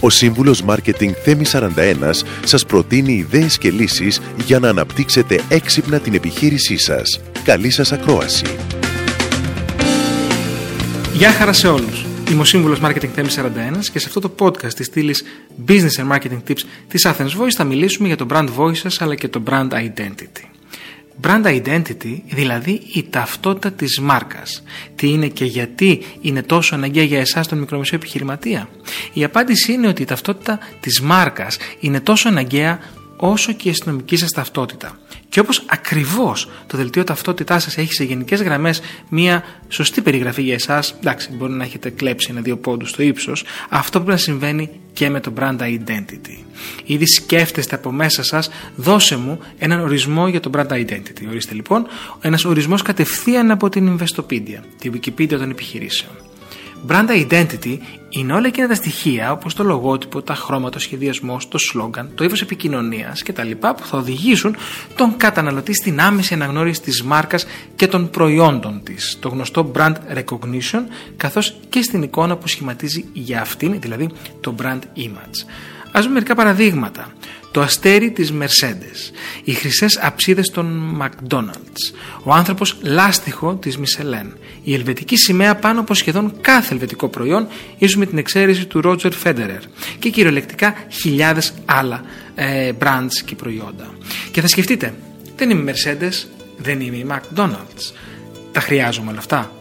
Ο σύμβουλος Μάρκετινγκ Θέμη 41 σας προτείνει ιδέες και λύσεις για να αναπτύξετε έξυπνα την επιχείρησή σας. Καλή σας ακρόαση. Γεια χαρά σε όλους. Είμαι ο σύμβουλος Marketing Θέμη 41 και σε αυτό το podcast της στήλης Business and Marketing Tips της Athens Voice θα μιλήσουμε για το brand voices αλλά και το brand identity. Brand identity, δηλαδή η ταυτότητα της μάρκας. Τι είναι και γιατί είναι τόσο αναγκαία για εσάς τον μικρομεσαίο επιχειρηματία; Η απάντηση είναι ότι η ταυτότητα της μάρκας είναι τόσο αναγκαία όσο και η αστυνομική σας ταυτότητα. Και όπως ακριβώς το δελτίο ταυτότητάς σας έχει σε γενικές γραμμές μια σωστή περιγραφή για εσάς, εντάξει μπορεί να έχετε κλέψει ένα-δύο πόντους στο ύψος, αυτό πρέπει να συμβαίνει και με το brand identity. Ήδη σκέφτεστε από μέσα σας, δώσε μου έναν ορισμό για το brand identity. Ορίστε λοιπόν, ένας ορισμός κατευθείαν από την Investopedia, τη Wikipedia των επιχειρήσεων. Brand identity είναι όλα εκείνα τα στοιχεία όπως το λογότυπο, τα χρώματα, ο σχεδιασμός, το σλόγκαν, το ύφος επικοινωνίας κτλ. που θα οδηγήσουν τον καταναλωτή στην άμεση αναγνώριση της μάρκας και των προϊόντων της, το γνωστό brand recognition, καθώς και στην εικόνα που σχηματίζει για αυτήν, δηλαδή το brand image. Ας δούμε μερικά παραδείγματα. Το αστέρι της Mercedes, οι χρυσές αψίδες των McDonald's, ο άνθρωπος λάστιχο της Michelin, η ελβετική σημαία πάνω από σχεδόν κάθε ελβετικό προϊόν, ίσως με την εξαίρεση του Roger Federer και κυριολεκτικά χιλιάδες άλλα ε, brands και προϊόντα. Και θα σκεφτείτε, δεν είμαι Mercedes, δεν είμαι η McDonald's. Τα χρειάζομαι όλα αυτά.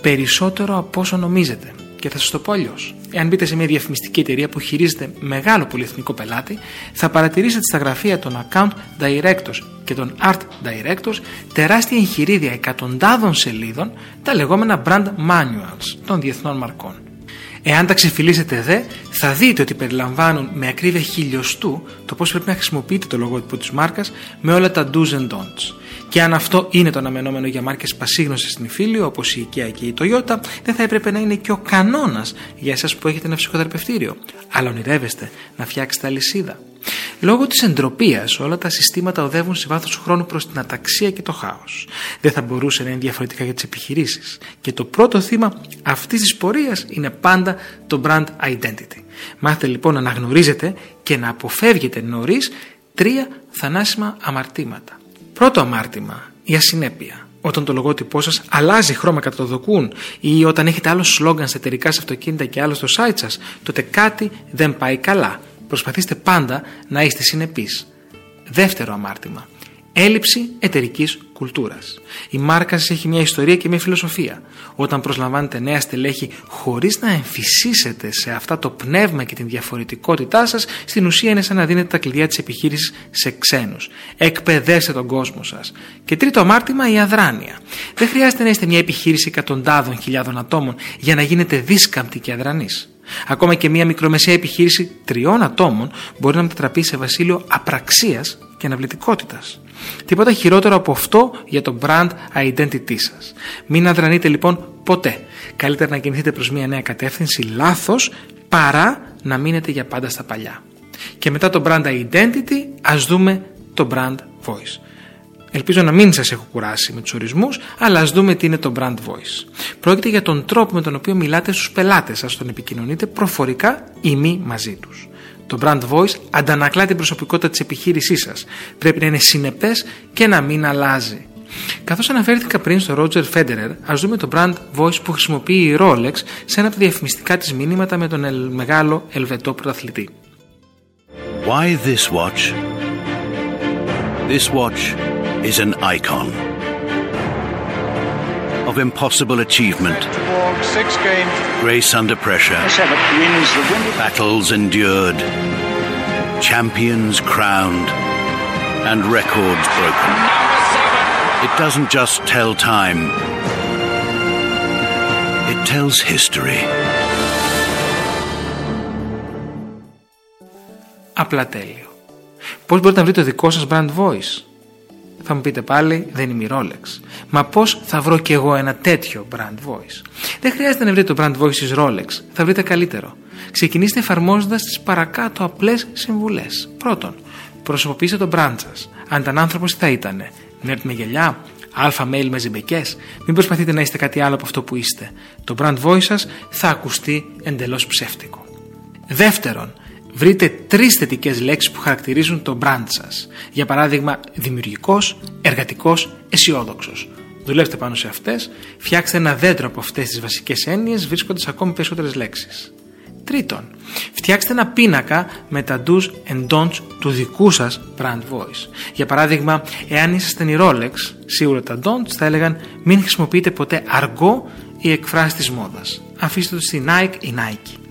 Περισσότερο από όσο νομίζετε. Και θα σας το πω αλλιώς. Εάν μπείτε σε μια διαφημιστική εταιρεία που χειρίζεται μεγάλο πολυεθνικό πελάτη, θα παρατηρήσετε στα γραφεία των account directors και των art directors τεράστια εγχειρίδια εκατοντάδων σελίδων, τα λεγόμενα brand manuals των διεθνών μαρκών. Εάν τα ξεφυλίσετε δε, θα δείτε ότι περιλαμβάνουν με ακρίβεια χιλιοστού το πώς πρέπει να χρησιμοποιείτε το λογότυπο της μάρκας με όλα τα do's and don'ts. Και αν αυτό είναι το αναμενόμενο για μάρκες πασίγνωσε στην Ιφίλιο, όπως η IKEA και η Toyota, δεν θα έπρεπε να είναι και ο κανόνας για εσάς που έχετε ένα ψυχοθεραπευτήριο. Αλλά ονειρεύεστε να φτιάξετε αλυσίδα. Λόγω της εντροπίας, όλα τα συστήματα οδεύουν σε βάθος χρόνου προς την αταξία και το χάος. Δεν θα μπορούσε να είναι διαφορετικά για τις επιχειρήσεις. Και το πρώτο θύμα αυτής της πορείας είναι πάντα το brand identity. Μάθετε λοιπόν να αναγνωρίζετε και να αποφεύγετε νωρίς τρία θανάσιμα αμαρτήματα. Πρώτο αμάρτημα, η ασυνέπεια. Όταν το λογότυπό σας αλλάζει χρώμα κατά το δοκούν ή όταν έχετε άλλο σλόγκαν στα εταιρικά σας αυτοκίνητα και άλλο στο site σας, τότε κάτι δεν πάει καλά. Προσπαθήστε πάντα να είστε συνεπείς. Δεύτερο αμάρτημα. Έλλειψη εταιρικής κουλτούρας. Η μάρκα σας έχει μια ιστορία και μια φιλοσοφία. Όταν προσλαμβάνετε νέα στελέχη χωρίς να εμφυσίσετε σε αυτά το πνεύμα και την διαφορετικότητά σας, στην ουσία είναι σαν να δίνετε τα κλειδιά της επιχείρησης σε ξένους. Εκπαιδεύστε τον κόσμο σας. Και τρίτο αμάρτημα, η αδράνεια. Δεν χρειάζεται να είστε μια επιχείρηση εκατοντάδων χιλιάδων ατόμων για να γίνετε δίσκαμπτοι και αδρανείς. Ακόμα και μια μικρομεσαία επιχείρηση τριών ατόμων μπορεί να μετατραπεί σε βασίλειο απραξίας και αναβλητικότητας. Τίποτα χειρότερο από αυτό για το brand identity σας. Μην αδρανείτε λοιπόν ποτέ. Καλύτερα να κινηθείτε προς μια νέα κατεύθυνση λάθος παρά να μείνετε για πάντα στα παλιά. Και μετά το brand identity ας δούμε το brand voice. Ελπίζω να μην σας έχω κουράσει με τους ορισμούς, αλλά ας δούμε τι είναι το brand voice. Πρόκειται για τον τρόπο με τον οποίο μιλάτε στους πελάτες σας, τον επικοινωνείτε προφορικά ή μη μαζί τους. Το brand voice αντανακλά την προσωπικότητα της επιχείρησής σας. Πρέπει να είναι συνεπές και να μην αλλάζει. Καθώς αναφέρθηκα πριν στο Roger Federer, ας δούμε το brand voice που χρησιμοποιεί η Rolex σε ένα από τα διαφημιστικά της μηνύματα με τον μεγάλο Ελβετό πρωταθλητή. Why this watch? This watch is an icon of impossible achievement, grace under pressure, battles endured, champions crowned, and records broken. It doesn't just tell time, it tells history. Απλά τέλειο. Πώς μπορείτε να βρείτε το δικό σας brand voice? Θα μου πείτε πάλι, δεν είμαι η Rolex. Μα πώς θα βρω κι εγώ ένα τέτοιο brand voice; Δεν χρειάζεται να βρείτε το brand voice της Rolex. Θα βρείτε καλύτερο. Ξεκινήστε εφαρμόζοντας τις παρακάτω απλές συμβουλές. Πρώτον, προσωποποιήστε το brand σας. Αν ήταν άνθρωπος, τι θα ήταν. Νερτ με γελιά, αλφα mail με ζεμπεκέ. Μην προσπαθείτε να είστε κάτι άλλο από αυτό που είστε. Το brand voice σας θα ακουστεί εντελώς ψεύτικο. Δεύτερον, βρείτε τρεις θετικές λέξεις που χαρακτηρίζουν το brand σας. Για παράδειγμα, δημιουργικός, εργατικός, αισιόδοξος. Δουλέψτε πάνω σε αυτές, φτιάξτε ένα δέντρο από αυτές τις βασικές έννοιες βρίσκοντας ακόμη περισσότερες λέξεις. Τρίτον, φτιάξτε ένα πίνακα με τα do's and don'ts του δικού σας brand voice. Για παράδειγμα, εάν ήσασταν η Rolex, σίγουρα τα don'ts θα έλεγαν μην χρησιμοποιείτε ποτέ αργό ή εκφράσει της μόδας. Αφήστε το στη Nike ή Nike.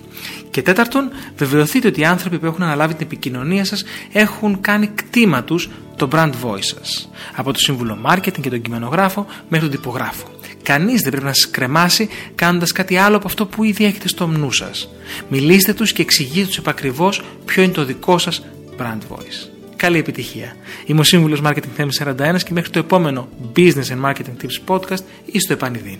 Και τέταρτον, βεβαιωθείτε ότι οι άνθρωποι που έχουν αναλάβει την επικοινωνία σας έχουν κάνει κτήμα τους το brand voice σας. Από το σύμβουλο marketing και τον κειμενογράφο μέχρι τον τυπογράφο. Κανείς δεν πρέπει να σας κρεμάσει κάνοντας κάτι άλλο από αυτό που ήδη έχετε στο μνού σας. Μιλήστε τους και εξηγείτε τους επακριβώς ποιο είναι το δικό σας brand voice. Καλή επιτυχία. Είμαι ο σύμβουλος Marketing Theme 41 και μέχρι το επόμενο Business and Marketing Tips Podcast ή στο επανειδήν.